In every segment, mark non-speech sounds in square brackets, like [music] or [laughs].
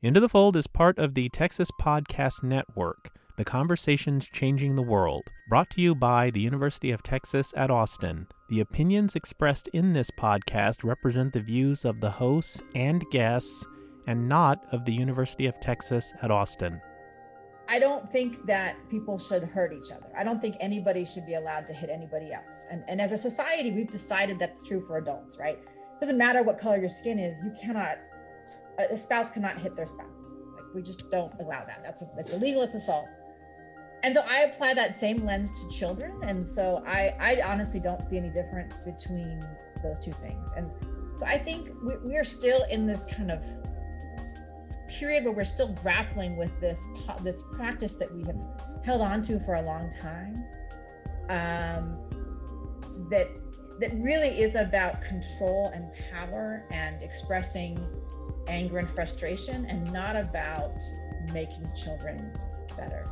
Into the Fold is part of the Texas Podcast Network, the conversations changing the world, brought to you by the University of Texas at Austin. The opinions expressed in this podcast represent the views of the hosts and guests and not of the University of Texas at Austin. I don't think that people should hurt each other. I don't think anybody should be allowed to hit anybody else. And, and as a society, we've decided that's true for adults, right? It doesn't matter what color your skin is, you cannot a spouse cannot hit their spouse. Like we just don't allow that. That's a, it's illegal. It's assault. And so I apply that same lens to children. And so I, I honestly don't see any difference between those two things. And so I think we, we are still in this kind of period where we're still grappling with this this practice that we have held on to for a long time. Um, that that really is about control and power and expressing anger and frustration and not about making children better.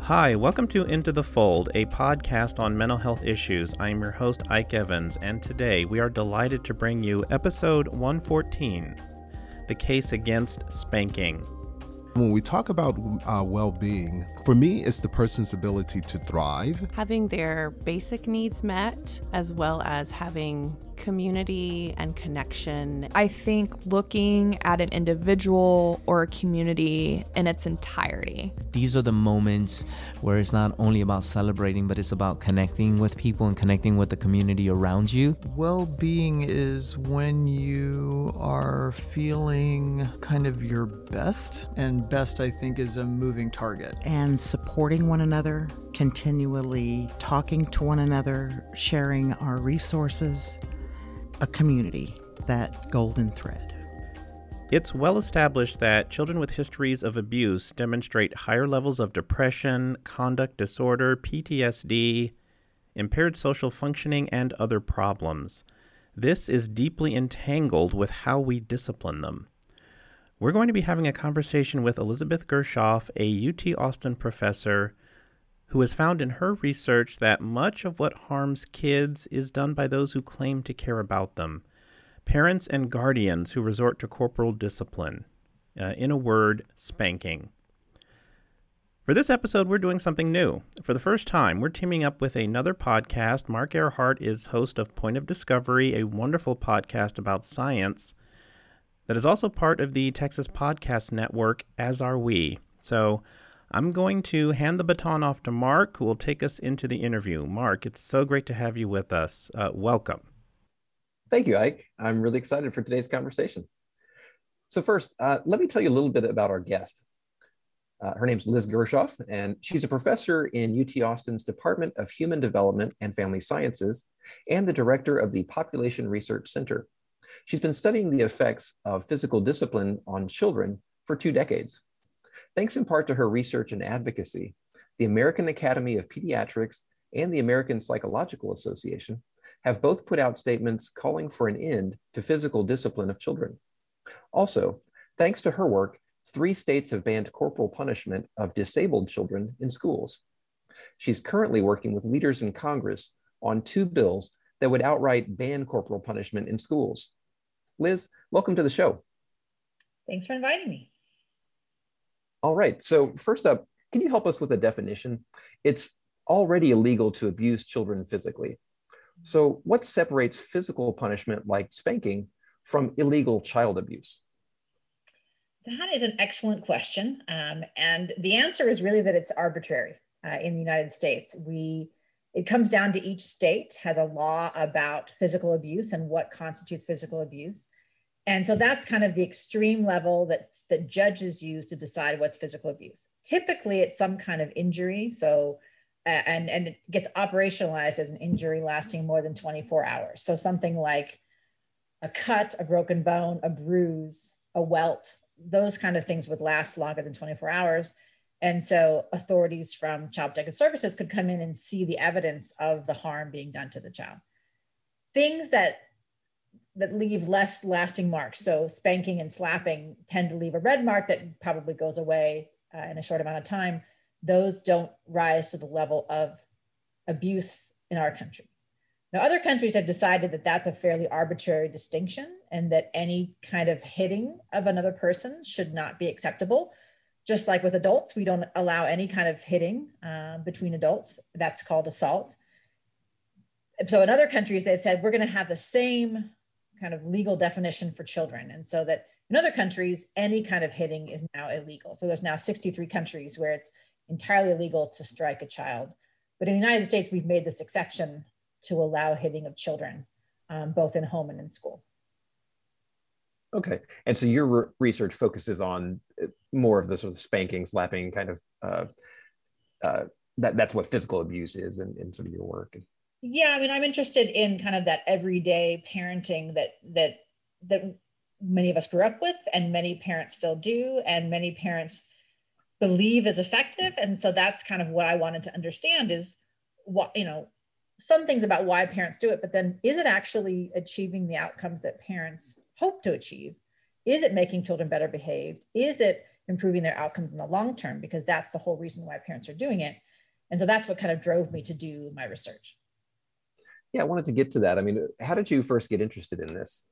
Hi, welcome to Into the Fold, a podcast on mental health issues. I am your host, Ike Evans, and today we are delighted to bring you episode 114 The Case Against Spanking. When we talk about uh, well being, for me, it's the person's ability to thrive. Having their basic needs met, as well as having community and connection. I think looking at an individual or a community in its entirety. These are the moments where it's not only about celebrating, but it's about connecting with people and connecting with the community around you. Well being is when you are feeling kind of your best, and best, I think, is a moving target. And supporting one another, continually talking to one another, sharing our resources a community, that golden thread. It's well established that children with histories of abuse demonstrate higher levels of depression, conduct disorder, PTSD, impaired social functioning, and other problems. This is deeply entangled with how we discipline them. We're going to be having a conversation with Elizabeth Gershoff, a UT Austin professor who has found in her research that much of what harms kids is done by those who claim to care about them parents and guardians who resort to corporal discipline. Uh, in a word, spanking. For this episode, we're doing something new. For the first time, we're teaming up with another podcast. Marc Airhart is host of Point of Discovery, a wonderful podcast about science that is also part of the Texas Podcast Network, as are we. So, I'm going to hand the baton off to Marc, who will take us into the interview. Marc, it's so great to have you with us. Uh, welcome. Thank you, Ike. I'm really excited for today's conversation. So, first, uh, let me tell you a little bit about our guest. Uh, her name's Liz Gershoff, and she's a professor in UT Austin's Department of Human Development and Family Sciences and the director of the Population Research Center. She's been studying the effects of physical discipline on children for two decades. Thanks in part to her research and advocacy, the American Academy of Pediatrics and the American Psychological Association have both put out statements calling for an end to physical discipline of children. Also, thanks to her work, three states have banned corporal punishment of disabled children in schools. She's currently working with leaders in Congress on two bills that would outright ban corporal punishment in schools. Liz, welcome to the show. Thanks for inviting me. All right. So, first up, can you help us with a definition? It's already illegal to abuse children physically. So, what separates physical punishment like spanking from illegal child abuse? That is an excellent question. Um, and the answer is really that it's arbitrary uh, in the United States. We it comes down to each state has a law about physical abuse and what constitutes physical abuse. And so that's kind of the extreme level that, that judges use to decide what's physical abuse. Typically, it's some kind of injury. So, and, and it gets operationalized as an injury lasting more than 24 hours. So, something like a cut, a broken bone, a bruise, a welt, those kind of things would last longer than 24 hours. And so, authorities from Child Protective Services could come in and see the evidence of the harm being done to the child. Things that that leave less lasting marks. So spanking and slapping tend to leave a red mark that probably goes away uh, in a short amount of time. Those don't rise to the level of abuse in our country. Now, other countries have decided that that's a fairly arbitrary distinction, and that any kind of hitting of another person should not be acceptable. Just like with adults, we don't allow any kind of hitting uh, between adults. That's called assault. So in other countries, they've said we're going to have the same kind of legal definition for children. And so that in other countries, any kind of hitting is now illegal. So there's now 63 countries where it's entirely illegal to strike a child. But in the United States, we've made this exception to allow hitting of children, um, both in home and in school. Okay. And so your re- research focuses on uh, more of the sort of spanking, slapping kind of, uh, uh, that, that's what physical abuse is in, in sort of your work. Yeah. I mean, I'm interested in kind of that everyday parenting that, that, that many of us grew up with and many parents still do. And many parents believe is effective. And so that's kind of what I wanted to understand is what, you know, some things about why parents do it, but then is it actually achieving the outcomes that parents hope to achieve? Is it making children better behaved? Is it improving their outcomes in the long term? Because that's the whole reason why parents are doing it. And so that's what kind of drove me to do my research. Yeah, I wanted to get to that. I mean, how did you first get interested in this?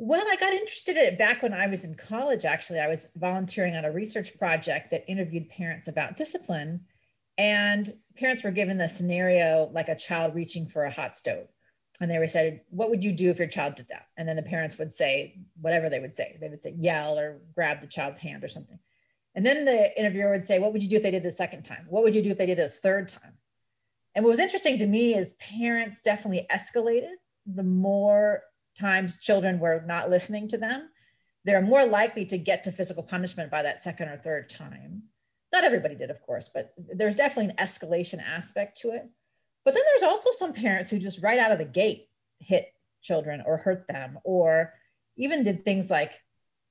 Well, I got interested in it back when I was in college, actually. I was volunteering on a research project that interviewed parents about discipline. And parents were given the scenario like a child reaching for a hot stove. And they were said, What would you do if your child did that? And then the parents would say, whatever they would say. They would say, yell or grab the child's hand or something. And then the interviewer would say, What would you do if they did it a second time? What would you do if they did it a third time? And what was interesting to me is parents definitely escalated the more times children were not listening to them, they're more likely to get to physical punishment by that second or third time. Not everybody did, of course, but there's definitely an escalation aspect to it. But then there's also some parents who just right out of the gate hit children or hurt them, or even did things like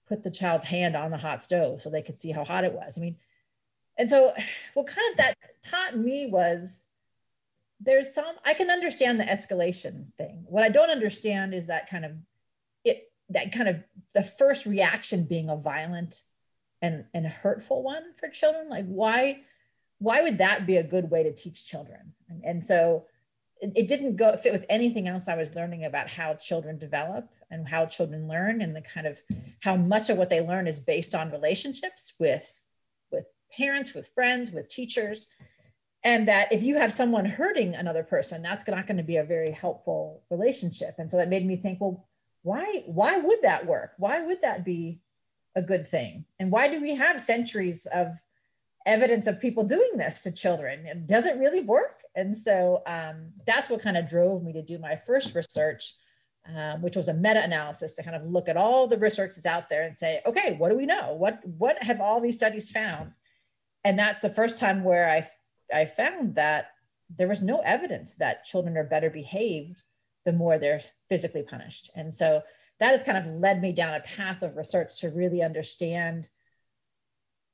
put the child's hand on the hot stove so they could see how hot it was. I mean, and so [sighs] what kind of that taught me was there's some i can understand the escalation thing what i don't understand is that kind of it that kind of the first reaction being a violent and and hurtful one for children like why why would that be a good way to teach children? And, and so it, it didn't go fit with anything else i was learning about how children develop and how children learn and the kind of how much of what they learn is based on relationships with with parents with friends with teachers. And that if you have someone hurting another person that's not going to be a very helpful relationship. And so that made me think well why why would that work? Why would that be a good thing? And why do we have centuries of evidence of people doing this to children. It doesn't really work. And so um, that's what kind of drove me to do my first research um, which was a meta-analysis to kind of look at all the research that's out there and say okay what do we know? What what have all these studies found? And that's the first time where i I found that there was no evidence that children are better behaved the more they're physically punished. And so that has kind of led me down a path of research to really understand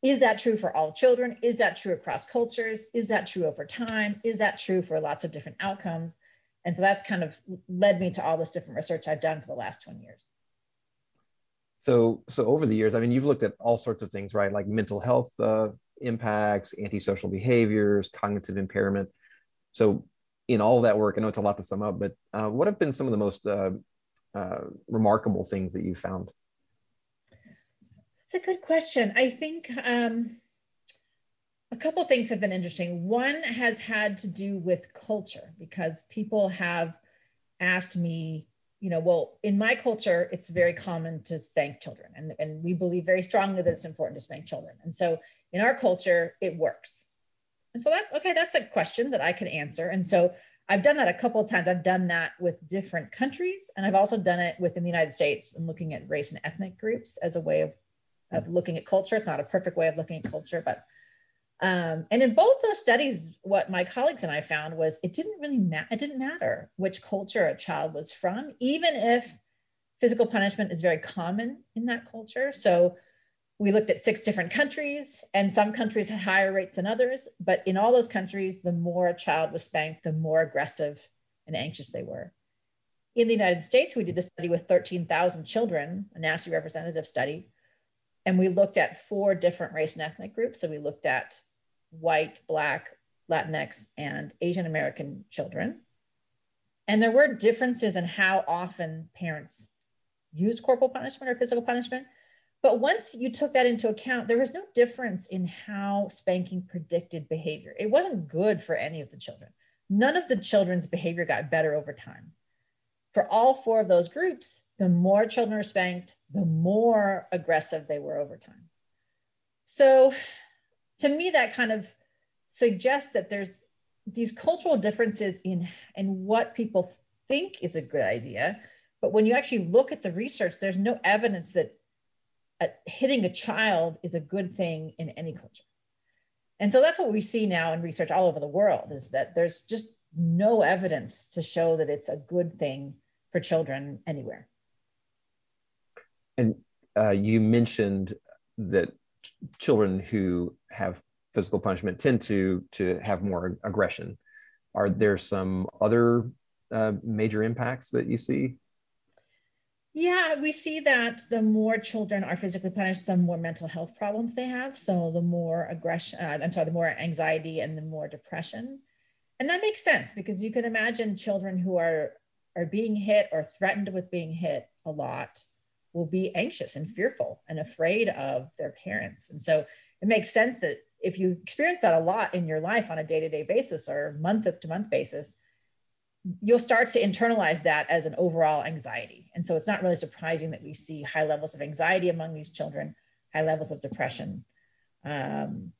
is that true for all children? Is that true across cultures? Is that true over time? Is that true for lots of different outcomes? And so that's kind of led me to all this different research I've done for the last 20 years. So, so over the years, I mean, you've looked at all sorts of things, right? Like mental health uh, impacts, antisocial behaviors, cognitive impairment. So, in all that work, I know it's a lot to sum up, but uh, what have been some of the most uh, uh, remarkable things that you've found? It's a good question. I think um, a couple things have been interesting. One has had to do with culture because people have asked me you know, well, in my culture, it's very common to spank children, and, and we believe very strongly that it's important to spank children. And so in our culture, it works. And so that, okay, that's a question that I can answer. And so I've done that a couple of times. I've done that with different countries, and I've also done it within the United States and looking at race and ethnic groups as a way of, of looking at culture. It's not a perfect way of looking at culture, but um, and in both those studies, what my colleagues and I found was it didn't really matter. It didn't matter which culture a child was from, even if physical punishment is very common in that culture. So we looked at six different countries, and some countries had higher rates than others. But in all those countries, the more a child was spanked, the more aggressive and anxious they were. In the United States, we did a study with 13,000 children, a nationally representative study, and we looked at four different race and ethnic groups. So we looked at white, Black, Latinx, and Asian American children. And there were differences in how often parents use corporal punishment or physical punishment. But once you took that into account, there was no difference in how spanking predicted behavior. It wasn't good for any of the children. None of the children's behavior got better over time. For all four of those groups, the more children were spanked, the more aggressive they were over time. So to me, that kind of suggests that there's these cultural differences in, in what people think is a good idea. But when you actually look at the research, there's no evidence that uh, hitting a child is a good thing in any culture. And so that's what we see now in research all over the world is that there's just no evidence to show that it's a good thing for children anywhere. And uh, you mentioned that ch- children who have physical punishment tend to to have more aggression. Are there some other uh, major impacts that you see? Yeah, we see that the more children are physically punished, the more mental health problems they have. So the more aggression, uh, I'm sorry, the more anxiety and the more depression. And that makes sense because you can imagine children who are are being hit or threatened with being hit a lot will be anxious and fearful and afraid of their parents. And so it makes sense that if you experience that a lot in your life on a day-to-day basis or month to month basis, you'll start to internalize that as an overall anxiety. And so it's not really surprising that we see high levels of anxiety among these children, high levels of depression. Um,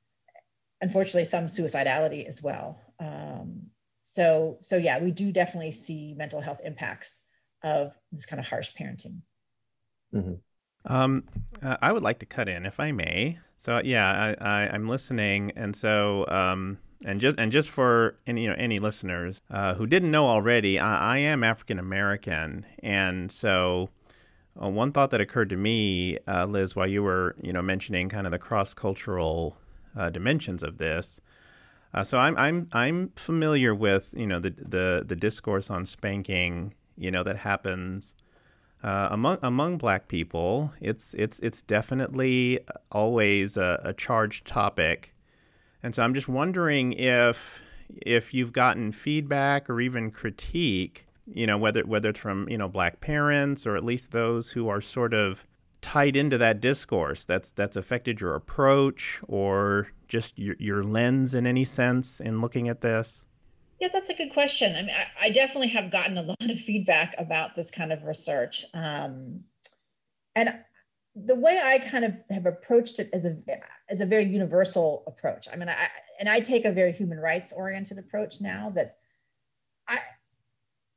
unfortunately, some suicidality as well. Um, so, so yeah, we do definitely see mental health impacts of this kind of harsh parenting. Mm-hmm. Um, uh, I would like to cut in if I may. So yeah, I, I, am listening, and so um, and just and just for any you know any listeners uh, who didn't know already, I, I am African American, and so uh, one thought that occurred to me, uh, Liz, while you were you know mentioning kind of the cross cultural uh, dimensions of this. Uh, so I'm I'm I'm familiar with you know the the the discourse on spanking you know that happens uh, among among Black people. It's it's it's definitely always a, a charged topic and so I'm just wondering if if you've gotten feedback or even critique, you know, whether whether it's from, you know, black parents or at least those who are sort of tied into that discourse that's that's affected your approach or just your, your lens in any sense in looking at this? Yeah, that's a good question. I mean, I, I definitely have gotten a [laughs] lot of feedback about this kind of research. Um, and the way I kind of have approached it as a as a very universal approach. I mean, I and I take a very human rights oriented approach now that I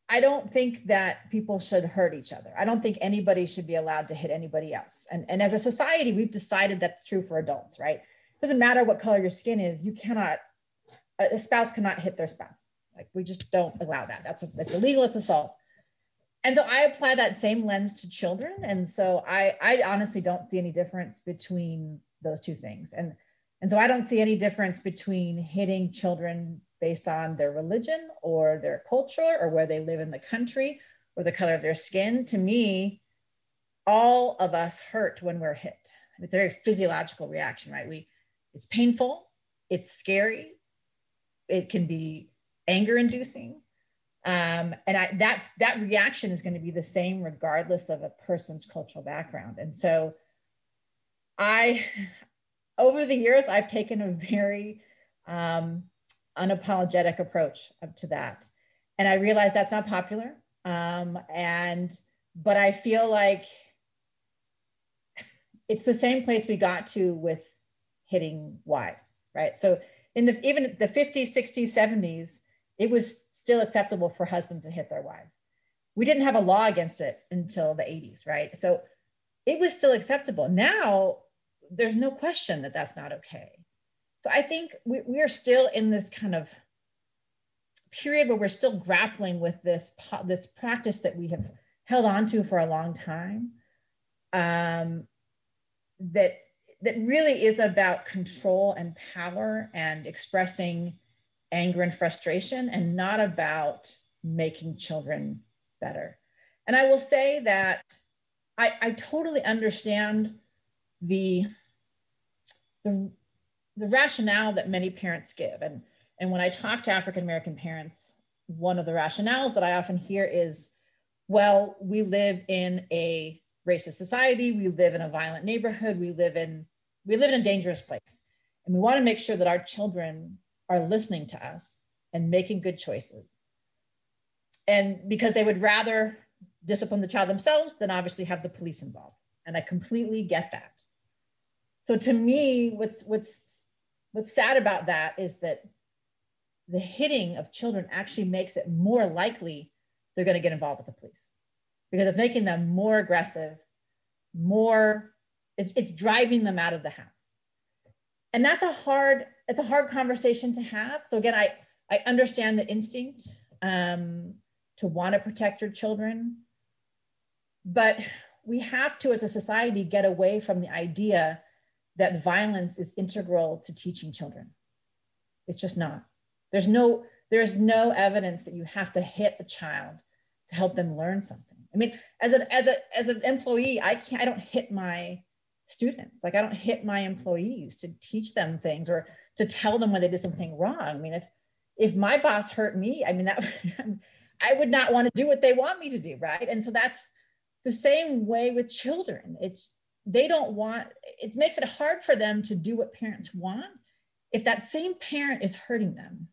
I don't think that people should hurt each other. I don't think anybody should be allowed to hit anybody else. And and as a society, we've decided that's true for adults, right? It doesn't matter what color your skin is, you cannot a spouse cannot hit their spouse. Like we just don't allow that. That's a, that's illegal. It's assault and so I apply that same lens to children. And so I, I honestly don't see any difference between those two things. And, and so I don't see any difference between hitting children based on their religion or their culture or where they live in the country or the color of their skin. To me, all of us hurt when we're hit. It's a very physiological reaction, right? We, it's painful, it's scary, it can be anger inducing um, and I, that that reaction is going to be the same regardless of a person's cultural background. And so, I, over the years, I've taken a very um, unapologetic approach to that, and I realize that's not popular. Um, and but I feel like it's the same place we got to with hitting wives, right? So in the even the 50s, 60s, 70s, it was still acceptable for husbands to hit their wives. We didn't have a law against it until the 80s, right? So it was still acceptable. Now there's no question that that's not okay. So I think we, we are still in this kind of period where we're still grappling with this this practice that we have held on to for a long time. Um, that that really is about control and power and expressing anger and frustration and not about making children better. And I will say that I, I totally understand the, the, the rationale that many parents give. And, and when I talk to African American parents, one of the rationales that I often hear is, well, we live in a racist society, we live in a violent neighborhood, we live in we live in a dangerous place. And we want to make sure that our children are listening to us and making good choices. And because they would rather discipline the child themselves than obviously have the police involved. And I completely get that. So to me, what's what's what's sad about that is that the hitting of children actually makes it more likely they're going to get involved with the police because it's making them more aggressive, more it's it's driving them out of the house. And that's a hard it's a hard conversation to have. So again, I I understand the instinct um, to want to protect your children, but we have to, as a society, get away from the idea that violence is integral to teaching children. It's just not. There's no there's no evidence that you have to hit a child to help them learn something. I mean, as an as a as an employee, I can't I don't hit my students. Like I don't hit my employees to teach them things or to tell them when they did something wrong. I mean, if if my boss hurt me, I mean that [laughs] I would not want to do what they want me to do, right? And so that's the same way with children. It's they don't want it makes it hard for them to do what parents want if that same parent is hurting them.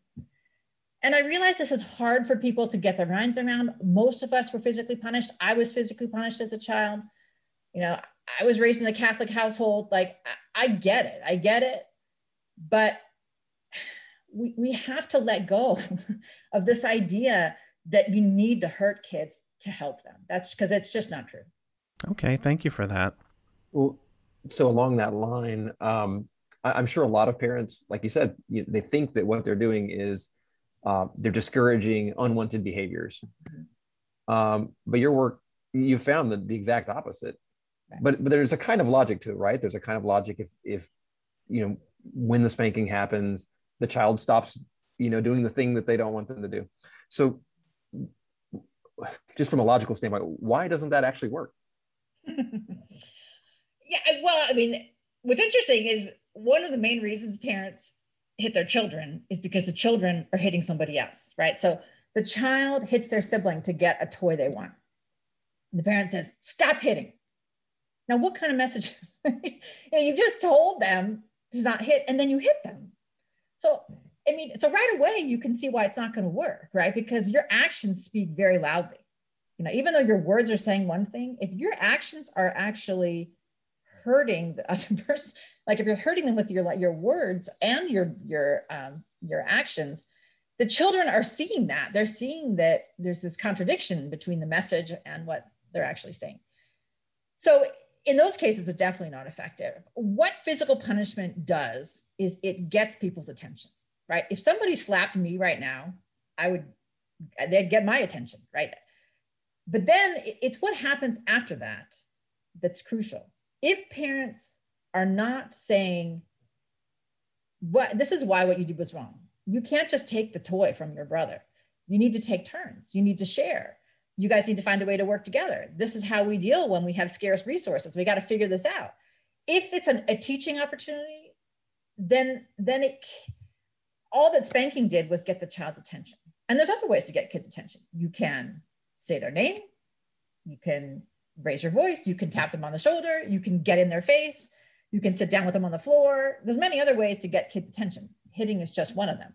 And I realize this is hard for people to get their minds around. Most of us were physically punished. I was physically punished as a child. You know, I was raised in a Catholic household. Like, I, I get it. I get it. But we, we have to let go [laughs] of this idea that you need to hurt kids to help them. That's because it's just not true. Okay. Thank you for that. Well, so along that line, um, I, am sure a lot of parents, like you said, you, they think that what they're doing is uh, they're discouraging unwanted behaviors. Mm-hmm. Um, but your work, you found the, the exact opposite but but there's a kind of logic to it right there's a kind of logic if if you know when the spanking happens the child stops you know doing the thing that they don't want them to do so just from a logical standpoint why doesn't that actually work [laughs] yeah well i mean what's interesting is one of the main reasons parents hit their children is because the children are hitting somebody else right so the child hits their sibling to get a toy they want the parent says stop hitting now, what kind of message? [laughs] you know, you just told them to not hit, and then you hit them. So, I mean, so right away you can see why it's not going to work, right? Because your actions speak very loudly. You know, even though your words are saying one thing, if your actions are actually hurting the [laughs] other person, like if you're hurting them with your your words and your your um, your actions, the children are seeing that. They're seeing that there's this contradiction between the message and what they're actually saying. So in those cases, it's definitely not effective. What physical punishment does is it gets people's attention, right? If somebody slapped me right now, I would, they'd get my attention, right? But then it's what happens after that that's crucial. If parents are not saying, what this is why what you did was wrong. You can't just take the toy from your brother. You need to take turns. You need to share you guys need to find a way to work together. This is how we deal when we have scarce resources. We got to figure this out. If it's an, a teaching opportunity, then then it all that spanking did was get the child's attention. And there's other ways to get kids' attention. You can say their name, you can raise your voice, you can tap them on the shoulder, you can get in their face, you can sit down with them on the floor. There's many other ways to get kids' attention. Hitting is just one of them.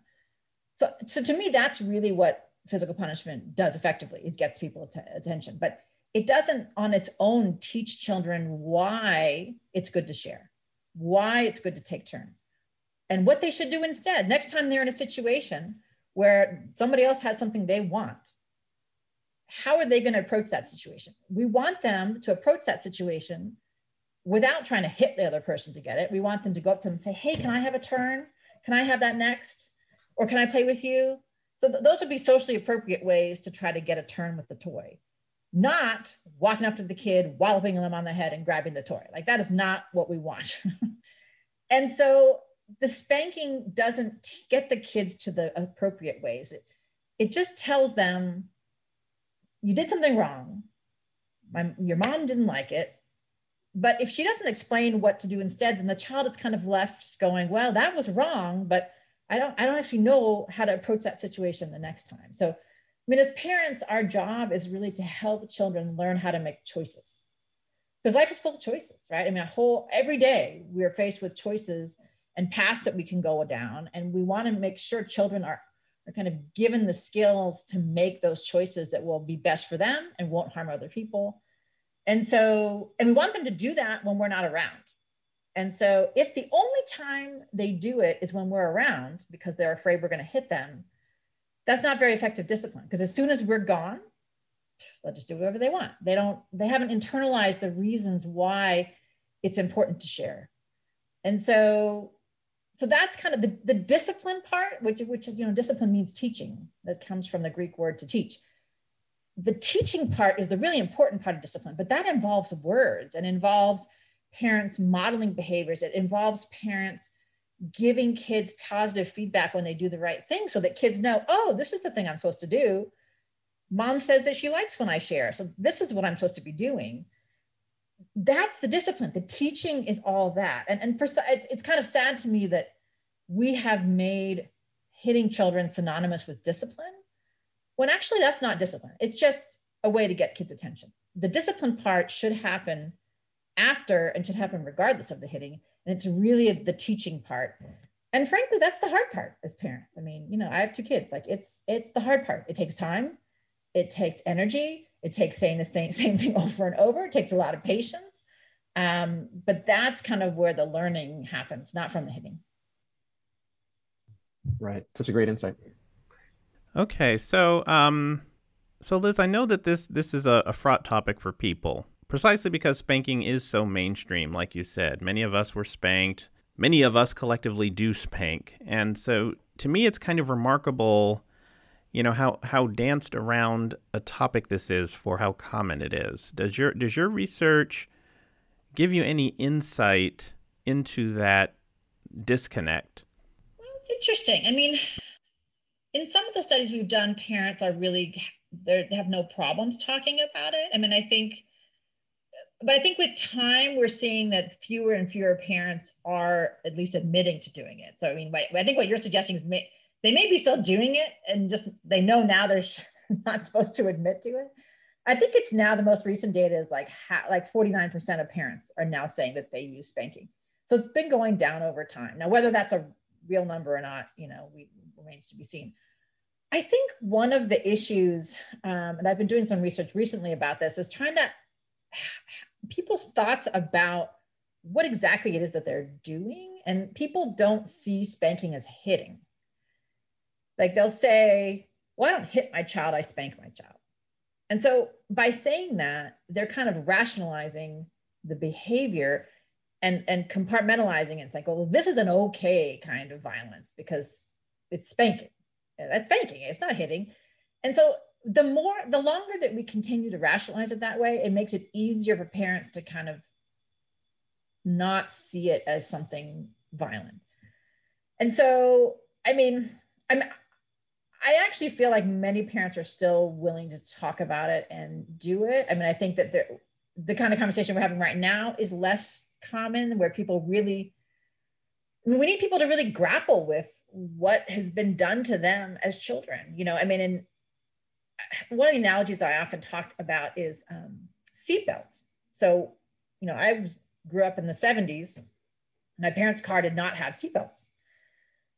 So, so to me, that's really what physical punishment does effectively is gets people t- attention but it doesn't on its own teach children why it's good to share why it's good to take turns and what they should do instead next time they're in a situation where somebody else has something they want how are they going to approach that situation we want them to approach that situation without trying to hit the other person to get it we want them to go up to them and say hey can i have a turn can i have that next or can i play with you so th- those would be socially appropriate ways to try to get a turn with the toy, not walking up to the kid, walloping them on the head and grabbing the toy. Like that is not what we want. [laughs] and so the spanking doesn't get the kids to the appropriate ways. It, it just tells them you did something wrong. My, your mom didn't like it. But if she doesn't explain what to do instead, then the child is kind of left going, well, that was wrong, but I don't I don't actually know how to approach that situation the next time. So I mean, as parents, our job is really to help children learn how to make choices. Because life is full of choices, right? I mean, a whole every day we're faced with choices and paths that we can go down. And we want to make sure children are, are kind of given the skills to make those choices that will be best for them and won't harm other people. And so, and we want them to do that when we're not around. And so, if the only time they do it is when we're around because they're afraid we're going to hit them, that's not very effective discipline. Because as soon as we're gone, they'll just do whatever they want. They don't, they haven't internalized the reasons why it's important to share. And so, so that's kind of the, the discipline part, which, which, you know, discipline means teaching. That comes from the Greek word to teach. The teaching part is the really important part of discipline, but that involves words and involves parents modeling behaviors. It involves parents giving kids positive feedback when they do the right thing so that kids know, oh, this is the thing I'm supposed to do. Mom says that she likes when I share. So this is what I'm supposed to be doing. That's the discipline. The teaching is all that. And, and for, it's, it's kind of sad to me that we have made hitting children synonymous with discipline when actually that's not discipline. It's just a way to get kids' attention. The discipline part should happen after and should happen regardless of the hitting. And it's really the teaching part. And frankly, that's the hard part as parents. I mean, you know, I have two kids. Like it's it's the hard part. It takes time, it takes energy, it takes saying the thing, [laughs] same thing over and over. It takes a lot of patience. Um, but that's kind of where the learning happens, not from the hitting. Right. Such a great insight. Okay, so um, so Liz, I know that this this is a, a fraught topic for people precisely because spanking is so mainstream, like you said. Many of us were spanked. Many of us collectively do spank. And so to me, it's kind of remarkable, you know, how, how danced around a topic this is for how common it is. Does your, does your research give you any insight into that disconnect? Well, it's interesting. I mean, in some of the studies we've done, parents are really they have no problems talking about it. I mean, I think but I think with time, we're seeing that fewer and fewer parents are at least admitting to doing it. So, I mean, I think what you're suggesting is they may be still doing it and just they know now they're [laughs] not supposed to admit to it. I think it's now the most recent data is like ha- like 49% of parents are now saying that they use spanking. So it's been going down over time. Now, whether that's a real number or not, you know, we, remains to be seen. I think one of the issues, um, and I've been doing some research recently about this, is trying to [sighs] people's thoughts about what exactly it is that they're doing. And people don't see spanking as hitting. Like they'll say, well, I don't hit my child, I spank my child. And so by saying that, they're kind of rationalizing the behavior and, and compartmentalizing it. It's like, well, this is an okay kind of violence because it's spanking. That's spanking, it's not hitting. And so the more the longer that we continue to rationalize it that way it makes it easier for parents to kind of not see it as something violent and so i mean i'm i actually feel like many parents are still willing to talk about it and do it i mean i think that the kind of conversation we're having right now is less common where people really I mean, we need people to really grapple with what has been done to them as children you know i mean and one of the analogies I often talk about is um, seatbelts. So, you know, I was, grew up in the 70s. My parents' car did not have seatbelts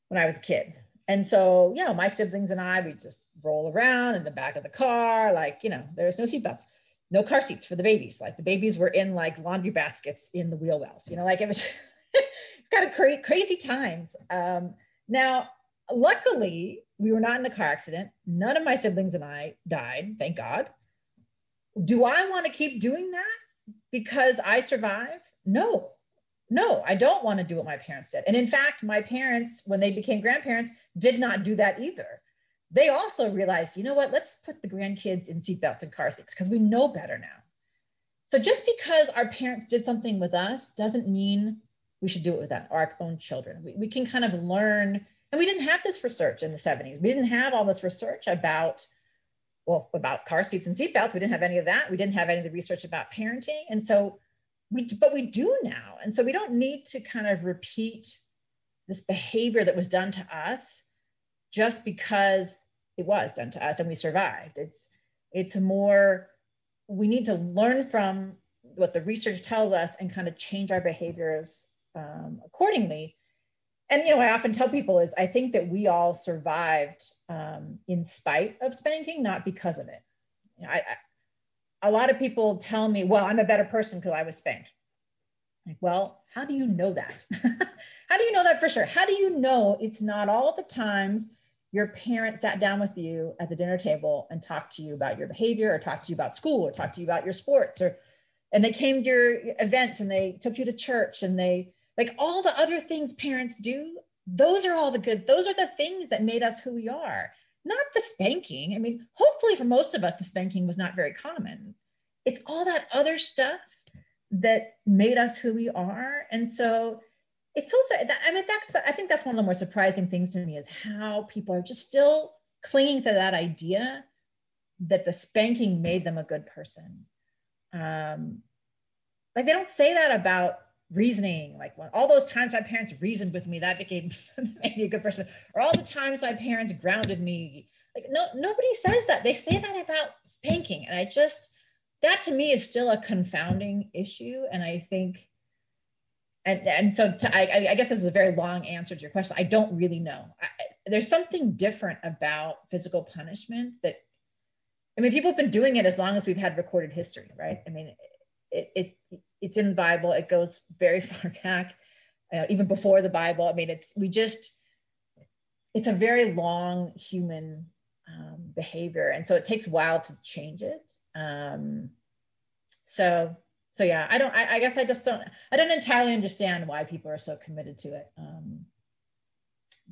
when I was a kid. And so, you know, my siblings and I, we just roll around in the back of the car, like, you know, there's no seatbelts, no car seats for the babies. Like the babies were in like laundry baskets in the wheel wells, you know, like it was [laughs] kind of cra- crazy times. Um, now, luckily, we were not in a car accident. None of my siblings and I died, thank God. Do I want to keep doing that because I survived? No, no, I don't want to do what my parents did. And in fact, my parents, when they became grandparents, did not do that either. They also realized, you know what, let's put the grandkids in seatbelts and car seats because we know better now. So just because our parents did something with us doesn't mean we should do it with our own children. We, we can kind of learn and we didn't have this research in the 70s. We didn't have all this research about, well, about car seats and seatbelts. We didn't have any of that. We didn't have any of the research about parenting. And so we, but we do now. And so we don't need to kind of repeat this behavior that was done to us just because it was done to us and we survived. It's it's more we need to learn from what the research tells us and kind of change our behaviors um, accordingly. And you know, I often tell people is I think that we all survived um, in spite of spanking, not because of it. You know, I, a lot of people tell me, "Well, I'm a better person because I was spanked." Like, well, how do you know that? [laughs] how do you know that for sure? How do you know it's not all the times your parent sat down with you at the dinner table and talked to you about your behavior or talked to you about school or talked to you about your sports or and they came to your events and they took you to church and they like all the other things parents do those are all the good those are the things that made us who we are not the spanking. I mean hopefully for most of us the spanking was not very common. It's all that other stuff that made us who we are. And so it's also i mean that's i think that's one of the more surprising things to me is how people are just still clinging to that idea that the spanking made them a good person. Um like they don't say that about reasoning like when all those times my parents reasoned with me that became [laughs] made me a good person. Or all the times my parents grounded me like no nobody says that. They say that about spanking. And i just that to me is still a confounding issue. And i think and and so to, I, I guess this is a very long answer to your question. I don't really know. I, there's something different about physical punishment that i mean people have been doing it as long as we've had recorded history right? I mean it, it it's in the bible it goes very [laughs] far back uh, even before the bible i mean it's we just it's a very long human um, behavior and so it takes a while to change it um, so so yeah, I don't. I, I, guess I just don't. I don't entirely understand why people are so committed to it. Um,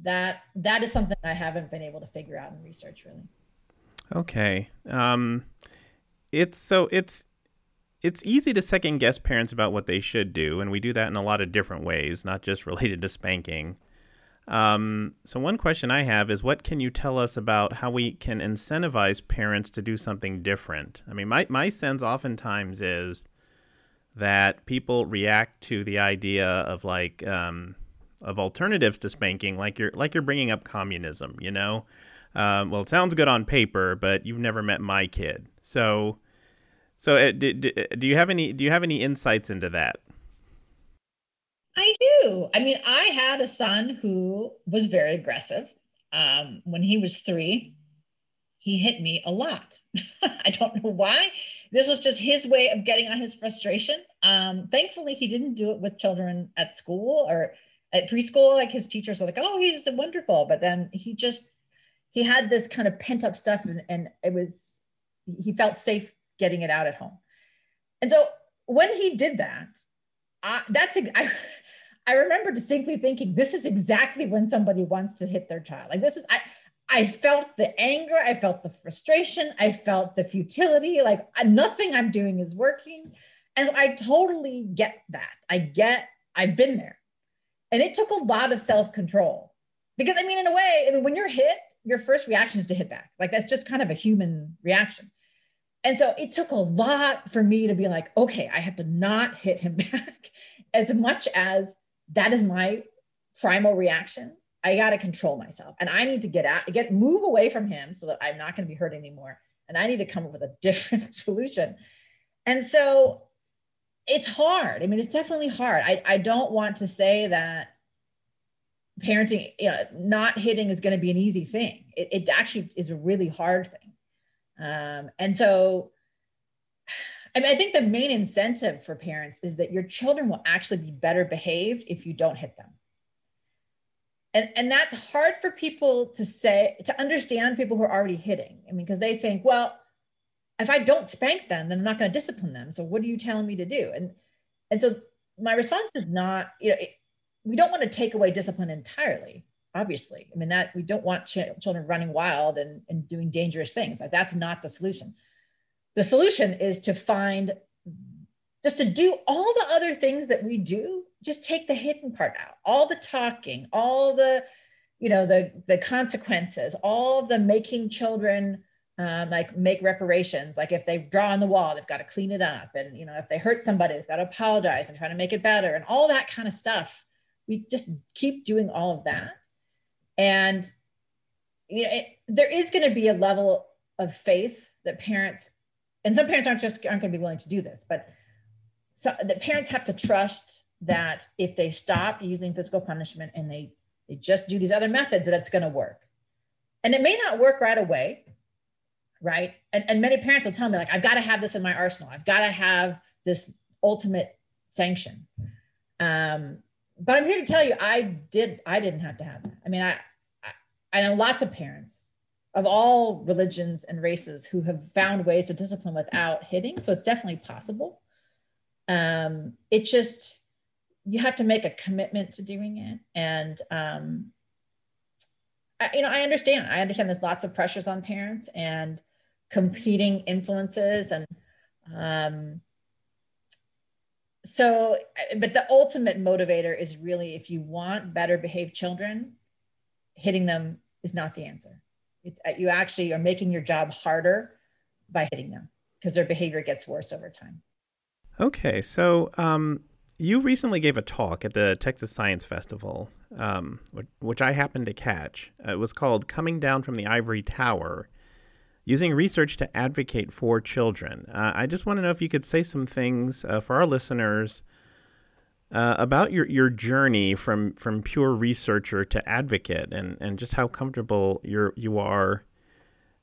that that is something I haven't been able to figure out in research really. Okay. Um, it's so it's it's easy to second guess parents about what they should do, and we do that in a lot of different ways, not just [laughs] related to spanking. Um, so one question I have is, what can you tell us about how we can incentivize parents to do something different? I mean, my my sense oftentimes is that people react to the idea of like um, of alternatives to spanking, like you're like you're bringing up communism. You know, um, well, it sounds good on paper, but you've never met my kid, so. So, uh, do, do you have any do you have any insights into that? I do. I mean, I had a son who was very aggressive. Um, when he was three, he hit me a lot. [laughs] I don't know why. This was just his way of getting on his frustration. Um, thankfully, he didn't do it with children at school or at preschool. Like his teachers are like, "Oh, he's wonderful," but then he just he had this kind of pent up stuff, and, and it was he felt safe getting it out at home. And so when he did that, I, that's I, [laughs] I remember distinctly thinking, "This is exactly when somebody wants to hit their child." Like this is I I felt the anger, I felt the frustration, I felt the futility, like nothing I'm doing is working. And so I totally get that. I get, I've been there. And it took a lot of self control because, I mean, in a way, I mean, when you're hit, your first reaction is to hit back. Like that's just kind of a human reaction. And so it took a lot for me to be like, okay, I have to not hit him [laughs] back as much as that is my primal reaction. I got to control myself and I need to get out, get move away from him so that I'm not going to be hurt anymore. And I need to come up with a [laughs] different solution. And so it's hard. I mean, it's definitely hard. I, I don't want to say that parenting, you know, not hitting is going to be an easy thing. It, it actually is a really hard thing. Um, and so, [sighs] I mean, I think the main incentive for parents is that your children will actually be better behaved if you don't hit them. And and that's hard for people to say to understand people who are already hitting. I mean because they think well if i don't spank them then i'm not going to discipline them. So what are you telling me to do? And and so my response is not you know it, we don't want to take away discipline entirely obviously. I mean that we don't want ch- children running wild and, and doing dangerous things. Like that's not the solution. The solution is to find just to do all the other things that we do just take the hidden part out. All the talking all the you know the the consequences all the making children um, like make reparations. Like if they draw on the wall they've got to clean it up. And you know if they hurt somebody they've got to apologize and try to make it better and all that kind of stuff. We just keep doing all of that and you know, it, there is going to be a level of faith that parents, and some parents aren't just aren't going to be willing to do this, but so that parents have to trust that if they stop using physical punishment and they they just do these other methods, that it's going to work. And it may not work right away, right? And, and many parents will tell me, like, I've got to have this in my arsenal. I've got to have this ultimate sanction. Um, but I'm here to tell you, I did, I didn't have to have that. I mean, I, I know lots of parents of all religions and races who have found ways to discipline without hitting. So it's definitely possible. Um, it just, you have to make a commitment to doing it. And, um, I, you know, I understand, I understand there's lots of pressures on parents and competing influences and, um, so, but the ultimate motivator is really if you want better behaved children, hitting them is not the answer. It's, uh, you actually are making your job harder by hitting them because their behavior gets worse over time. Okay, so um, you recently gave a talk at the Texas Science Festival, um, which I happened to catch. Uh, it was called Coming Down from the Ivory Tower Using Research to Advocate for Children. Uh, I just want to know if you could say some things uh, for our listeners uh, about your, your journey from, from pure researcher to advocate and, and just how comfortable you're, you are,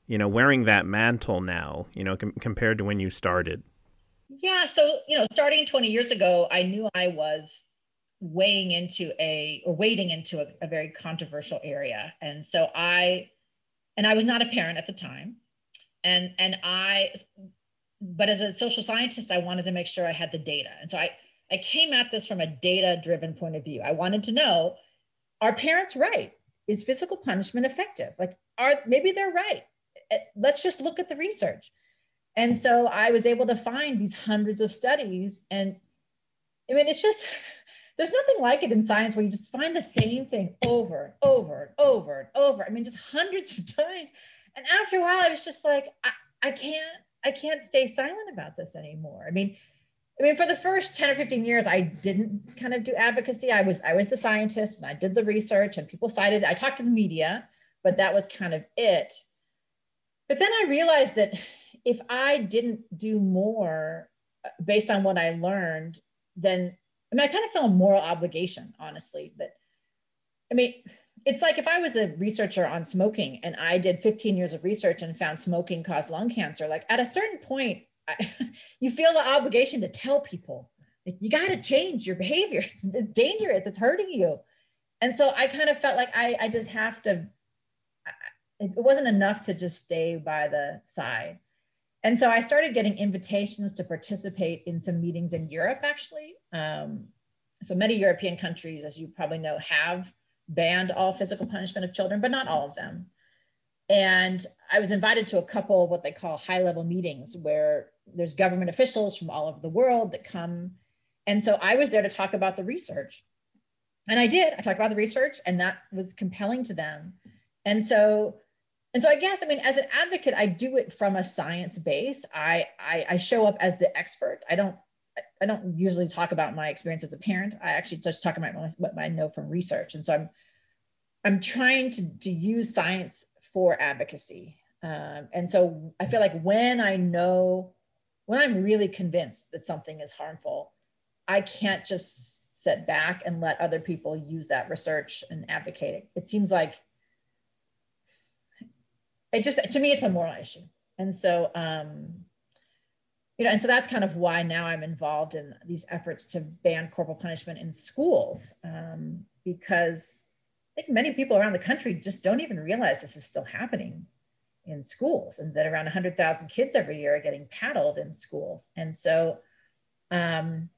you know, wearing that mantle now, you know, com- compared to when you started. Yeah. So, you know, starting 20 years ago, I knew I was weighing into a, or wading into a, a very controversial area. And so I, and I was not a parent at the time. And, and I, but as a social scientist, I wanted to make sure I had the data. And so I, I came at this from a data driven point of view. I wanted to know are parents right? Is physical punishment effective? Like, are maybe they're right? Eh, let's just look at the research. And so I was able to find these hundreds of studies. And I mean, it's just, [laughs] there's nothing like it in science where you just find the same thing over and over and over and over. I mean, just hundreds of [laughs] times. And after a while, I was just like, I, I can't, I can't stay silent about this anymore. I mean, I mean, for the first 10 or 15 years, I didn't kind of do advocacy. I was I was the scientist and I did the research and people cited, I talked to the media, but that was kind of it. But then I realized that if I didn't do more uh, based on what I learned, then I mean, I kind of felt a moral obligation, honestly, that I mean, it's like if I was a researcher on smoking and I did 15 years of research and found smoking caused lung cancer, like at a certain point, [laughs] you feel the obligation to tell people like, you got to change your behavior. [laughs] It's, it's, dangerous. It's hurting you. And so I kind of felt like I, I just have to, it wasn't enough to just stay by the side. And so I started getting invitations to participate in some meetings in Europe, actually. Um, so many European countries, as you probably know, have banned all physical punishment of children, but not all of them. And I was invited to a couple of what they call high level meetings where there's government officials from all over the world that come. And so I was there to talk about the research. And I did. I talked about the research, and that was compelling to them. And so, and so I guess, I mean, as an advocate, I do it from a science base. I, I, I show up as the expert. I don't I don't usually talk about my experience as a parent. I actually just talk about what I know from research. And so I'm I'm trying to, to use science for advocacy. Um, and so I feel like when I know when I'm really convinced that something is harmful, I can't just sit back and let other people use that research and advocate it. It seems like it just, to me, it's a moral issue. And so, um, you know, and so that's kind of why now I'm involved in these efforts to ban corporal punishment in schools, um, because I think many people around the country just don't even realize this is still happening in schools and that around 100,000 kids every year are getting paddled in schools. And so um,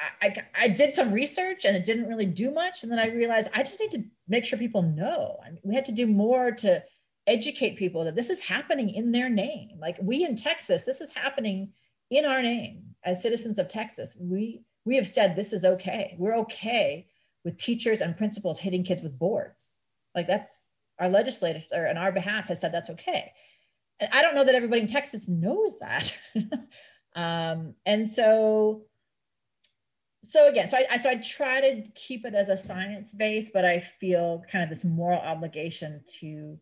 I, I, I, did some research and it didn't really do much. And then I realized I just need to make sure people know. I mean, we have to do more to educate people that this is happening in their name. Like we in Texas, this is happening in our name as citizens of Texas. We we have said this is okay. We're okay with teachers and principals hitting kids with boards. Like that's our legislature on our behalf has said that's okay. And I don't know that everybody in Texas knows that. [laughs] um, and so, so again, so I, so I try to keep it as a science base, but I feel kind of this moral obligation to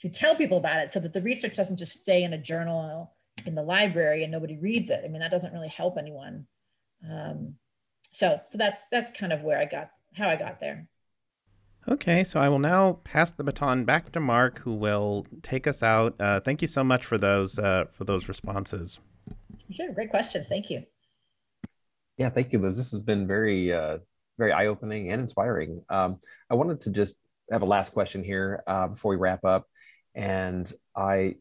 to tell people about it so that the research doesn't just stay in a journal in the library and nobody reads it. I mean, that doesn't really help anyone. Um, so so that's that's kind of where I got how I got there. Okay, so I will now pass the baton back to Marc, who will take us out. Uh, thank you so much for those uh, for those responses. Sure, great questions. Thank you. Yeah, thank you, Liz. This has been very uh, very eye opening and inspiring. Um, I wanted to just have a last question here uh, before we wrap up, and I,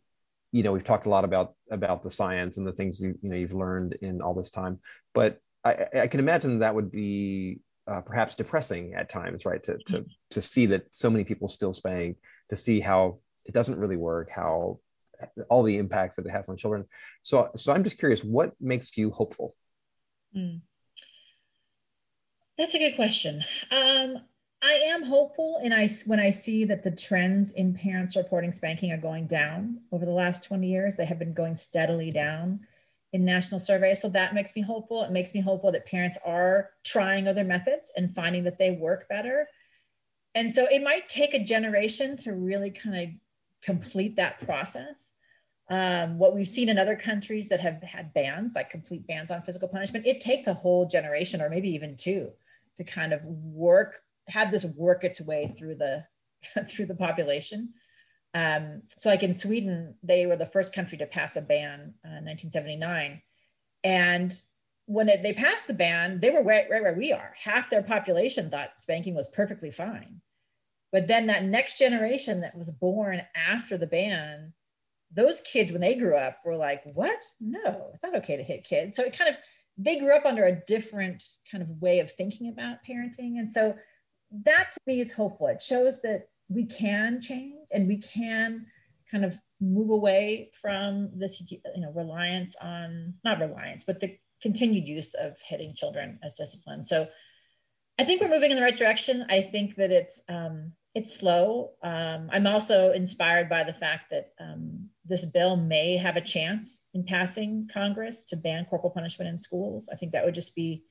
you know, we've talked a lot about about the science and the things you you know you've learned in all this time, but I, I can imagine that would be uh, perhaps depressing at times, right? To, to, to see that so many people still spaying, to see how it doesn't really work, how all the impacts that it has on children. So, so I'm just curious, what makes you hopeful? Mm. That's a good question. Um, I am hopeful, and I when I see that the trends in parents reporting spanking are going down over the last 20 years, they have been going steadily down in national surveys. So that makes me hopeful. It makes me hopeful that parents are trying other methods and finding that they work better. And so it might take a generation to really kind of complete that process. Um, what we've seen in other countries that have had bans, like complete bans on physical punishment, it takes a whole generation or maybe even two to kind of work, have this work its way through the [laughs] through the population. Um, so, like in Sweden, they were the first country to pass a ban uh, in 1979. And when it, they passed the ban, they were right, right where we are. Half their population thought spanking was perfectly fine. But then that next generation that was born after the ban, those kids, when they grew up, were like, what? No, it's not okay to hit kids. So it kind of, they grew up under a different kind of way of thinking about parenting. And so that to me is hopeful. It shows that we can change and we can kind of move away from this you know reliance on not reliance but the continued use of hitting children as discipline. So i think we're moving in the right direction. I think that it's um, it's slow. Um, i'm also inspired by the fact that um, this bill may have a chance in passing congress to ban corporal punishment in schools. I think that would just be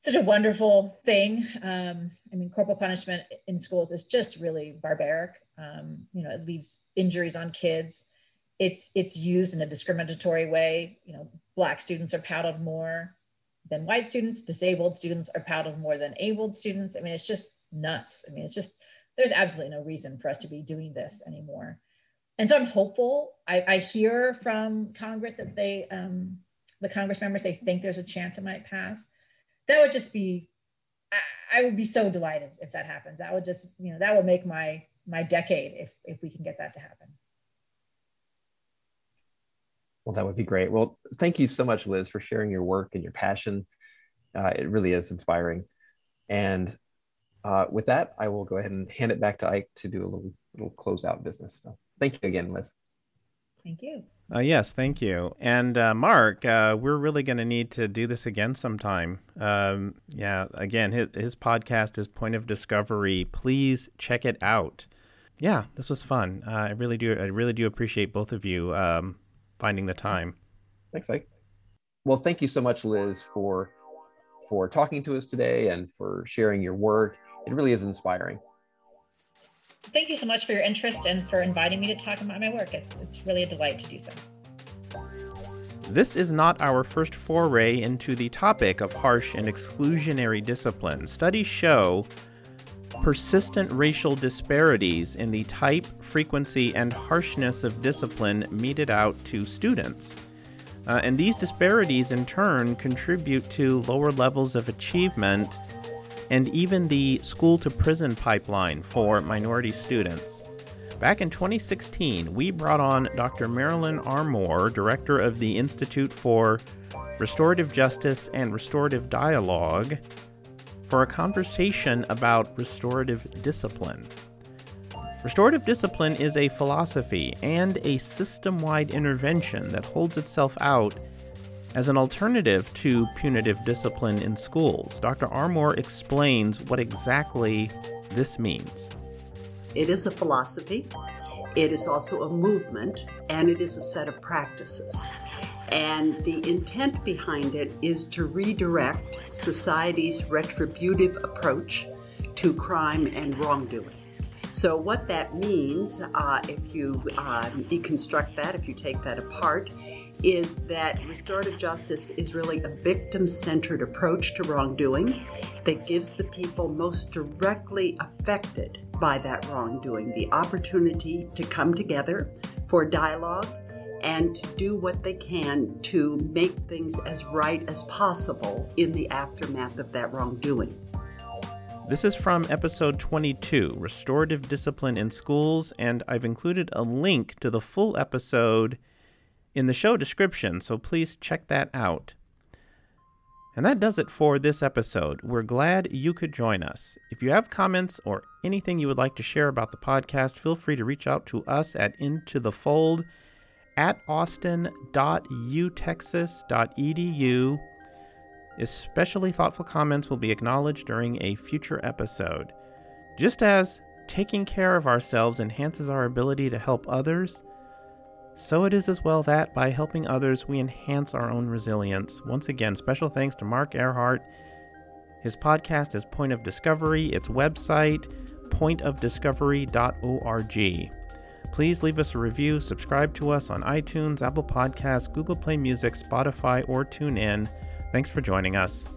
such a wonderful thing. Um, I mean, corporal punishment in schools is just really barbaric. Um, you know, it leaves injuries on kids. It's it's used in a discriminatory way. You know, black students are paddled more than white students. Disabled students are paddled more than abled students. I mean, it's just nuts. I mean, it's just there's absolutely no reason for us to be doing this anymore. And so I'm hopeful. I, I hear from Congress that they, um, the Congress members, they think there's a chance it might pass that would just be I, I would be so delighted if that happens. That would just, you know, that would make my my decade if if we can get that to happen. Well, that would be great. Well, thank you so much, Liz, for sharing your work and your passion. Uh, it really is inspiring. And uh, with that, I will go ahead and hand it back to Ike to do a little little closeout business. So, thank you again, Liz. Thank you. Uh, yes, thank you. And uh, Marc, uh, we're really going to need to do this again sometime. Um, yeah, again, his, his podcast is Point of Discovery. Please check it out. Yeah, this was fun. Uh, I really do. I really do appreciate both of you um, finding the time. Thanks, Ike. Well, thank you so much, Liz, for for talking to us today and for sharing your work. It really is inspiring thank you so much for your interest and for inviting me to talk about my work. It's, it's really a delight to do so. This is not our first foray into the topic of harsh and exclusionary discipline. Studies show persistent racial disparities in the type, frequency, and harshness of discipline meted out to students. Uh, and these disparities, in turn, contribute to lower levels of achievement and even the school to prison pipeline for minority students. Back in 2016, we brought on Dr. Marilyn Armour, director of the Institute for Restorative Justice and Restorative Dialogue, for a conversation about restorative discipline. Restorative discipline is a philosophy and a system wide intervention that holds itself out as an alternative to punitive discipline in schools. Dr. Armour explains what exactly this means. It is a philosophy, it is also a movement, and it is a set of practices. And the intent behind it is to redirect society's retributive approach to crime and wrongdoing. So, what that means, uh, if you uh, deconstruct that, if you take that apart, is that restorative justice is really a victim centered approach to wrongdoing that gives the people most directly affected by that wrongdoing the opportunity to come together for dialogue and to do what they can to make things as right as possible in the aftermath of that wrongdoing. This is from episode 22, Restorative Discipline in Schools, and I've included a link to the full episode in the show description, so please check that out. And that does it for this episode. We're glad you could join us. If you have comments or anything you would like to share about the podcast, feel free to reach out to us at Into the Fold at austin.utexas.edu. Especially thoughtful comments will be acknowledged during a future episode. Just as taking care of ourselves enhances our ability to help others, so it is as well that by helping others, we enhance our own resilience. Once again, special thanks to Marc Airhart. His podcast is Point of Discovery, its website, pointofdiscovery.org. Please leave us a review, subscribe to us on iTunes, Apple Podcasts, Google Play Music, Spotify, or TuneIn. Thanks for joining us.